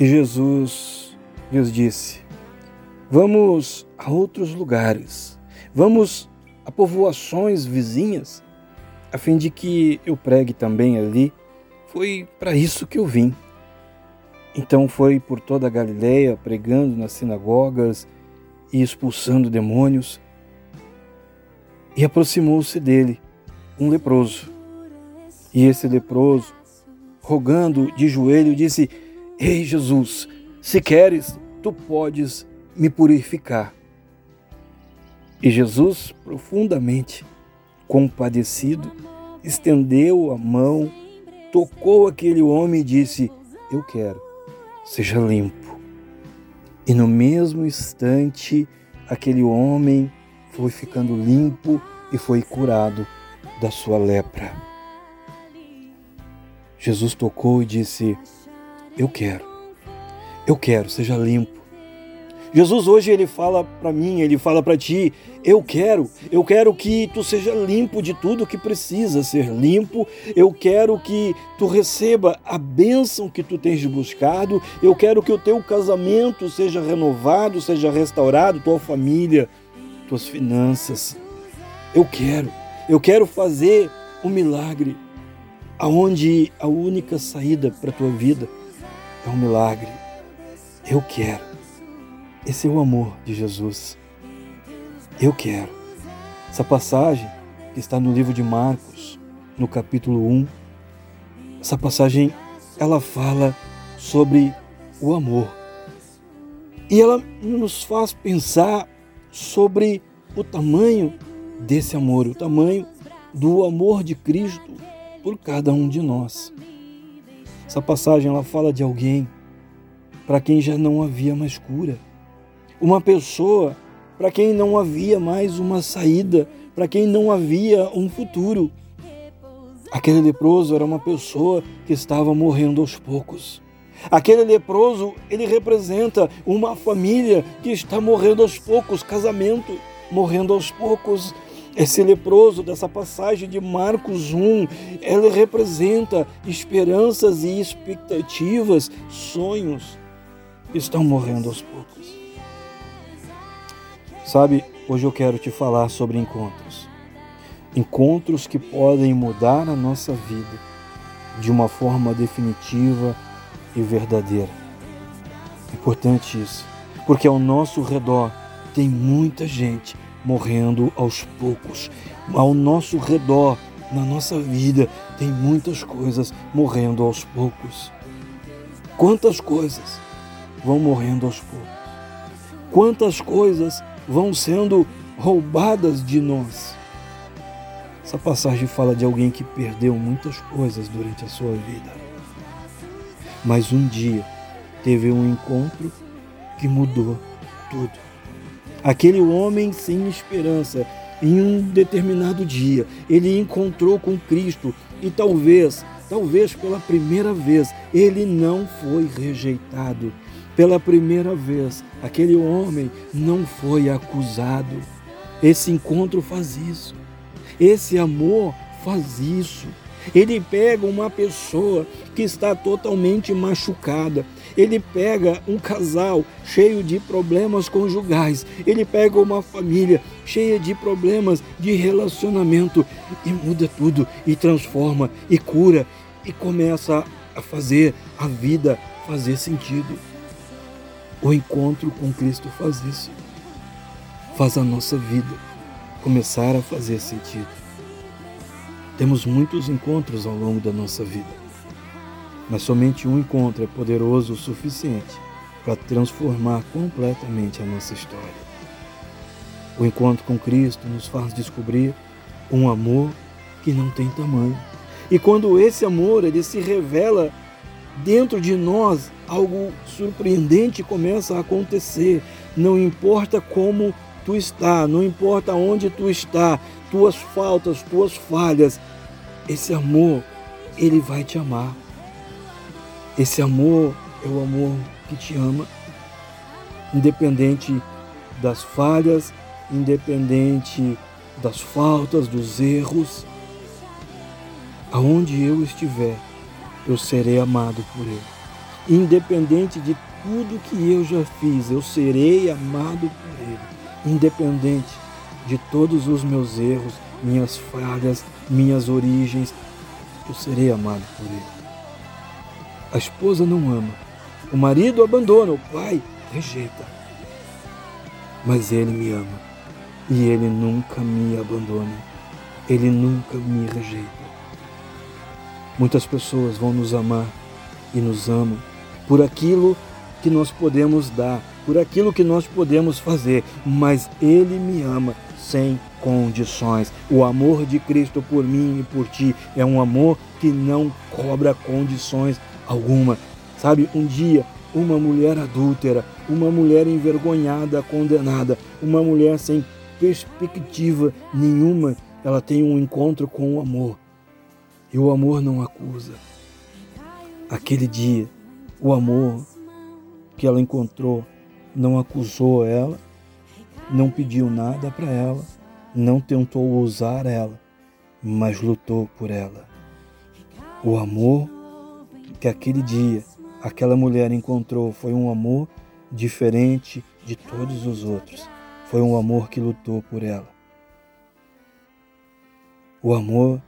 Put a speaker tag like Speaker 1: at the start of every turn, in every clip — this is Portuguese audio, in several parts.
Speaker 1: E Jesus lhes disse: Vamos a outros lugares, vamos a povoações vizinhas, a fim de que eu pregue também ali. Foi para isso que eu vim. Então foi por toda a Galiléia pregando nas sinagogas e expulsando demônios. E aproximou-se dele um leproso. E esse leproso, rogando de joelho, disse: Ei, Jesus, se queres, tu podes me purificar. E Jesus, profundamente compadecido, estendeu a mão, tocou aquele homem e disse: Eu quero, seja limpo. E no mesmo instante, aquele homem foi ficando limpo e foi curado da sua lepra. Jesus tocou e disse: eu quero. Eu quero, seja limpo. Jesus hoje ele fala para mim, ele fala para ti, eu quero, eu quero que tu seja limpo de tudo que precisa ser limpo. Eu quero que tu receba a bênção que tu tens buscado. Eu quero que o teu casamento seja renovado, seja restaurado, tua família, tuas finanças. Eu quero, eu quero fazer um milagre aonde a única saída para tua vida é um milagre. Eu quero. Esse é o amor de Jesus. Eu quero. Essa passagem que está no livro de Marcos, no capítulo 1, essa passagem ela fala sobre o amor. E ela nos faz pensar sobre o tamanho desse amor, o tamanho do amor de Cristo por cada um de nós. Essa passagem ela fala de alguém para quem já não havia mais cura. Uma pessoa para quem não havia mais uma saída, para quem não havia um futuro. Aquele leproso era uma pessoa que estava morrendo aos poucos. Aquele leproso, ele representa uma família que está morrendo aos poucos, casamento morrendo aos poucos, esse leproso dessa passagem de Marcos 1, ela representa esperanças e expectativas, sonhos que estão morrendo aos poucos. Sabe, hoje eu quero te falar sobre encontros. Encontros que podem mudar a nossa vida de uma forma definitiva e verdadeira. Importante isso, porque ao nosso redor tem muita gente morrendo aos poucos. Ao nosso redor, na nossa vida, tem muitas coisas morrendo aos poucos. Quantas coisas vão morrendo aos poucos? Quantas coisas vão sendo roubadas de nós? Essa passagem fala de alguém que perdeu muitas coisas durante a sua vida. Mas um dia teve um encontro que mudou tudo. Aquele homem sem esperança, em um determinado dia, ele encontrou com Cristo e talvez, talvez pela primeira vez, ele não foi rejeitado. Pela primeira vez, aquele homem não foi acusado. Esse encontro faz isso. Esse amor faz isso. Ele pega uma pessoa que está totalmente machucada, ele pega um casal cheio de problemas conjugais, ele pega uma família cheia de problemas de relacionamento e muda tudo e transforma e cura e começa a fazer a vida fazer sentido. O encontro com Cristo faz isso. Faz a nossa vida começar a fazer sentido. Temos muitos encontros ao longo da nossa vida mas somente um encontro é poderoso o suficiente para transformar completamente a nossa história. O encontro com Cristo nos faz descobrir um amor que não tem tamanho. E quando esse amor ele se revela dentro de nós, algo surpreendente começa a acontecer. Não importa como tu está, não importa onde tu está, tuas faltas, tuas falhas, esse amor ele vai te amar. Esse amor é o amor que te ama, independente das falhas, independente das faltas, dos erros. Aonde eu estiver, eu serei amado por Ele. Independente de tudo que eu já fiz, eu serei amado por Ele. Independente de todos os meus erros, minhas falhas, minhas origens, eu serei amado por Ele. A esposa não ama, o marido abandona, o pai rejeita. Mas Ele me ama e Ele nunca me abandona, Ele nunca me rejeita. Muitas pessoas vão nos amar e nos amam por aquilo que nós podemos dar, por aquilo que nós podemos fazer, mas Ele me ama sem condições. O amor de Cristo por mim e por ti é um amor que não cobra condições alguma. Sabe, um dia uma mulher adúltera, uma mulher envergonhada, condenada, uma mulher sem perspectiva nenhuma, ela tem um encontro com o amor. E o amor não acusa. Aquele dia, o amor que ela encontrou não acusou ela, não pediu nada para ela, não tentou usar ela, mas lutou por ela. O amor que aquele dia aquela mulher encontrou foi um amor diferente de todos os outros. Foi um amor que lutou por ela. O amor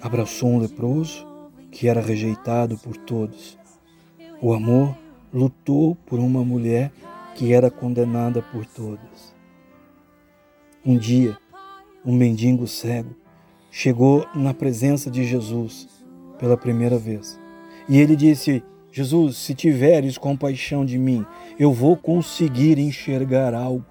Speaker 1: abraçou um leproso que era rejeitado por todos. O amor lutou por uma mulher que era condenada por todos. Um dia, um mendigo cego chegou na presença de Jesus pela primeira vez. E ele disse: Jesus, se tiveres compaixão de mim, eu vou conseguir enxergar algo.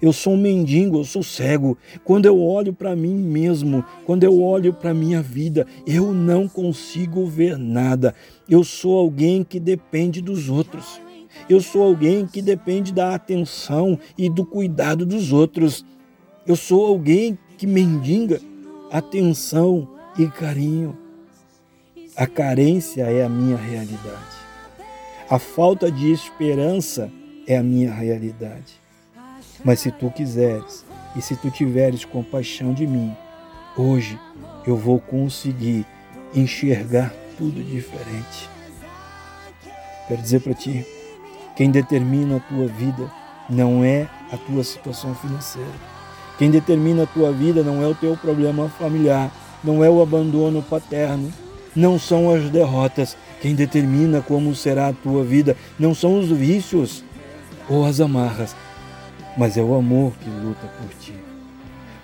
Speaker 1: Eu sou um mendigo, eu sou cego. Quando eu olho para mim mesmo, quando eu olho para minha vida, eu não consigo ver nada. Eu sou alguém que depende dos outros. Eu sou alguém que depende da atenção e do cuidado dos outros. Eu sou alguém que mendiga atenção e carinho. A carência é a minha realidade. A falta de esperança é a minha realidade. Mas se tu quiseres e se tu tiveres compaixão de mim, hoje eu vou conseguir enxergar tudo diferente. Quero dizer para ti, quem determina a tua vida não é a tua situação financeira. Quem determina a tua vida não é o teu problema familiar, não é o abandono paterno, não são as derrotas. Quem determina como será a tua vida não são os vícios ou as amarras, mas é o amor que luta por ti.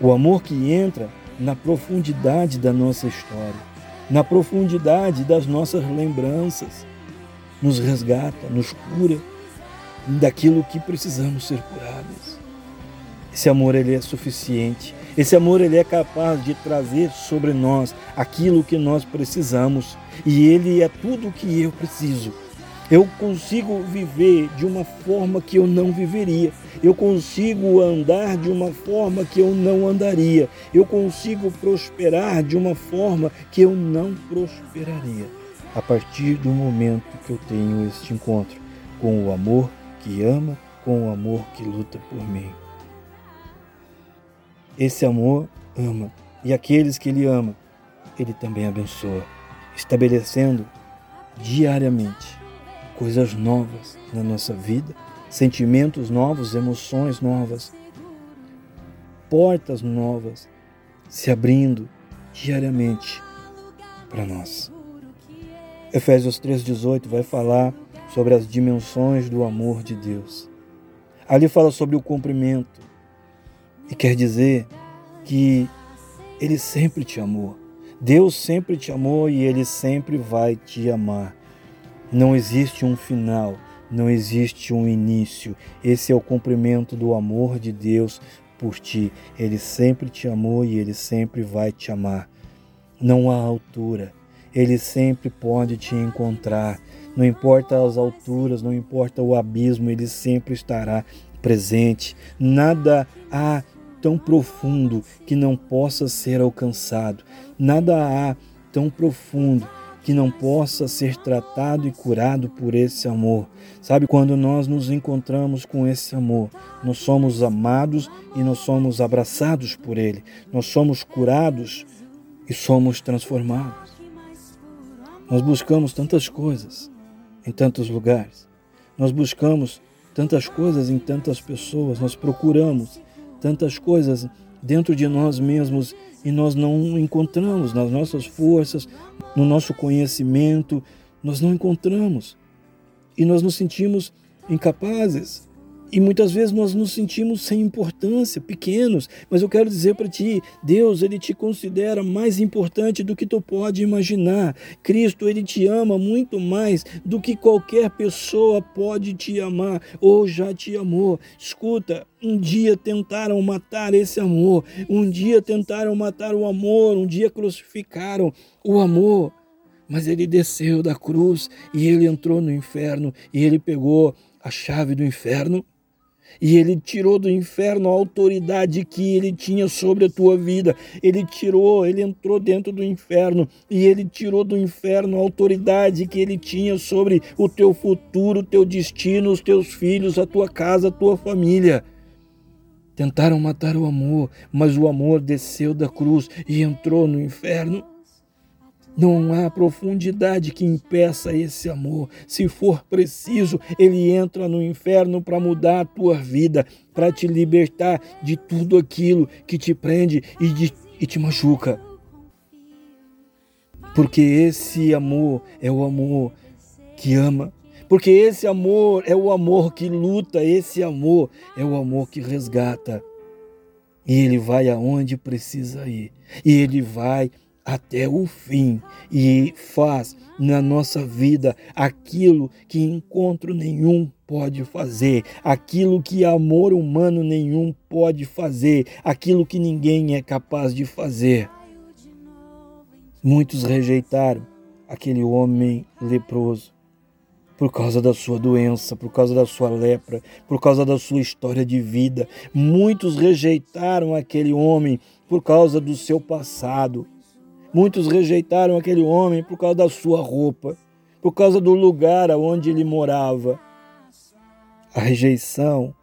Speaker 1: O amor que entra na profundidade da nossa história, na profundidade das nossas lembranças, nos resgata, nos cura daquilo que precisamos ser curados. Esse amor ele é suficiente. Esse amor ele é capaz de trazer sobre nós aquilo que nós precisamos e ele é tudo o que eu preciso eu consigo viver de uma forma que eu não viveria. Eu consigo andar de uma forma que eu não andaria. Eu consigo prosperar de uma forma que eu não prosperaria. A partir do momento que eu tenho este encontro com o amor que ama, com o amor que luta por mim. Esse amor ama, e aqueles que ele ama, ele também abençoa, estabelecendo diariamente coisas novas na nossa vida, sentimentos novos, emoções novas, portas novas se abrindo diariamente para nós. Efésios 3,18 vai falar sobre as dimensões do amor de Deus. Ali fala sobre o cumprimento e quer dizer que Ele sempre te amou. Deus sempre te amou e Ele sempre vai te amar. Não existe um final, não existe um início. Esse é o cumprimento do amor de Deus por ti. Ele sempre te amou e ele sempre vai te amar. Não há altura. Ele sempre pode te encontrar. Não importa as alturas, não importa o abismo, ele sempre estará presente. Nada há tão profundo que não possa ser alcançado. Nada há tão profundo que não possa ser tratado e curado por esse amor. Sabe, quando nós nos encontramos com esse amor, nós somos amados e nós somos abraçados por ele. Nós somos curados e somos transformados. Nós buscamos tantas coisas em tantos lugares. Nós buscamos tantas coisas em tantas pessoas, nós procuramos tantas coisas dentro de nós mesmos e nós não encontramos nas nossas forças, no nosso conhecimento, nós não encontramos. E nós nos sentimos incapazes, e muitas vezes nós nos sentimos sem importância, pequenos, mas eu quero dizer para ti, Deus, ele te considera mais importante do que tu pode imaginar. Cristo, ele te ama muito mais do que qualquer pessoa pode te amar ou já te amou. Escuta, um dia tentaram matar esse amor, um dia tentaram matar o amor, um dia crucificaram o amor. Mas ele desceu da cruz e ele entrou no inferno e ele pegou a chave do inferno e ele tirou do inferno a autoridade que ele tinha sobre a tua vida. Ele tirou, ele entrou dentro do inferno e ele tirou do inferno a autoridade que ele tinha sobre o teu futuro, o teu destino, os teus filhos, a tua casa, a tua família. Tentaram matar o amor, mas o amor desceu da cruz e entrou no inferno. Não há profundidade que impeça esse amor. Se for preciso, ele entra no inferno para mudar a tua vida, para te libertar de tudo aquilo que te prende e, de, e te machuca. Porque esse amor é o amor que ama. Porque esse amor é o amor que luta, esse amor é o amor que resgata. E ele vai aonde precisa ir. E ele vai até o fim e faz na nossa vida aquilo que encontro nenhum pode fazer, aquilo que amor humano nenhum pode fazer, aquilo que ninguém é capaz de fazer. Muitos rejeitaram aquele homem leproso por causa da sua doença, por causa da sua lepra, por causa da sua história de vida. Muitos rejeitaram aquele homem por causa do seu passado Muitos rejeitaram aquele homem por causa da sua roupa, por causa do lugar onde ele morava. A rejeição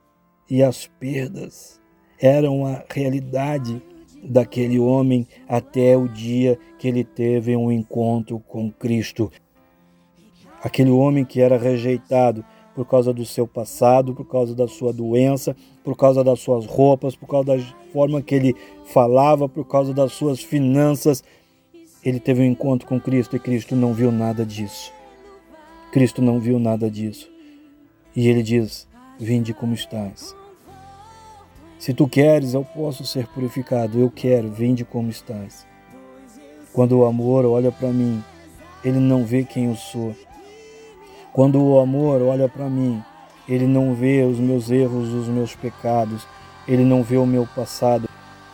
Speaker 1: e as perdas eram a realidade daquele homem até o dia que ele teve um encontro com Cristo. Aquele homem que era rejeitado por causa do seu passado, por causa da sua doença, por causa das suas roupas, por causa da forma que ele falava, por causa das suas finanças, ele teve um encontro com Cristo e Cristo não viu nada disso. Cristo não viu nada disso. E ele diz: Vinde como estás. Se tu queres, eu posso ser purificado. Eu quero, vinde como estás. Quando o amor olha para mim, ele não vê quem eu sou. Quando o amor olha para mim, ele não vê os meus erros, os meus pecados, ele não vê o meu passado,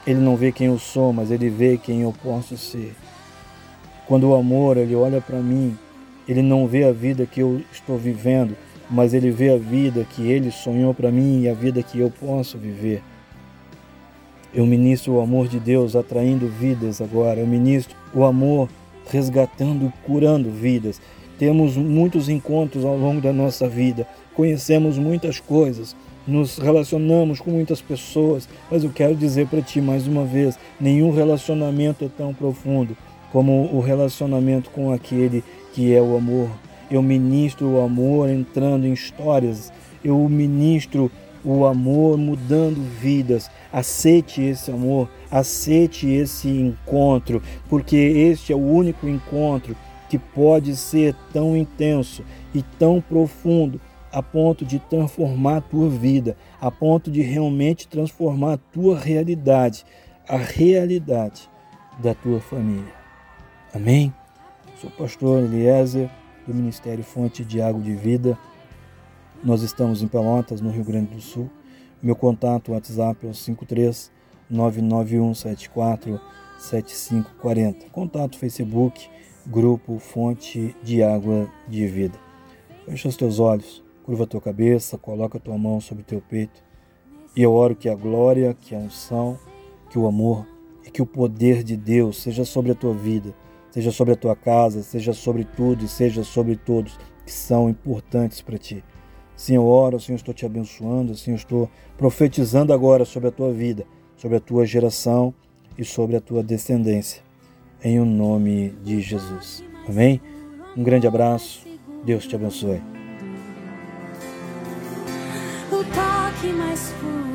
Speaker 1: ele não vê quem eu sou, mas ele vê quem eu posso ser. Quando o amor ele olha para mim, ele não vê a vida que eu estou vivendo, mas ele vê a vida que ele sonhou para mim e a vida que eu posso viver. Eu ministro o amor de Deus atraindo vidas agora. Eu ministro o amor resgatando e curando vidas. Temos muitos encontros ao longo da nossa vida, conhecemos muitas coisas, nos relacionamos com muitas pessoas, mas eu quero dizer para ti mais uma vez: nenhum relacionamento é tão profundo como o relacionamento com aquele que é o amor. Eu ministro o amor entrando em histórias, eu ministro o amor mudando vidas. Aceite esse amor, aceite esse encontro, porque este é o único encontro que pode ser tão intenso e tão profundo a ponto de transformar a tua vida, a ponto de realmente transformar a tua realidade, a realidade da tua família. Amém? Sou o pastor Eliezer, do Ministério Fonte de Água de Vida. Nós estamos em Pelotas, no Rio Grande do Sul. Meu contato WhatsApp é o 53 99174 7540. Contato Facebook, Grupo Fonte de Água de Vida. Fecha os teus olhos, curva a tua cabeça, coloca a tua mão sobre o teu peito. E eu oro que a glória, que a unção, que o amor e que o poder de Deus seja sobre a tua vida seja sobre a tua casa, seja sobre tudo e seja sobre todos que são importantes para ti. Sim, eu oro, Senhor, estou te abençoando, Senhor, estou profetizando agora sobre a tua vida, sobre a tua geração e sobre a tua descendência. Em o nome de Jesus. Amém? Um grande abraço, Deus te abençoe.
Speaker 2: O toque mais puro,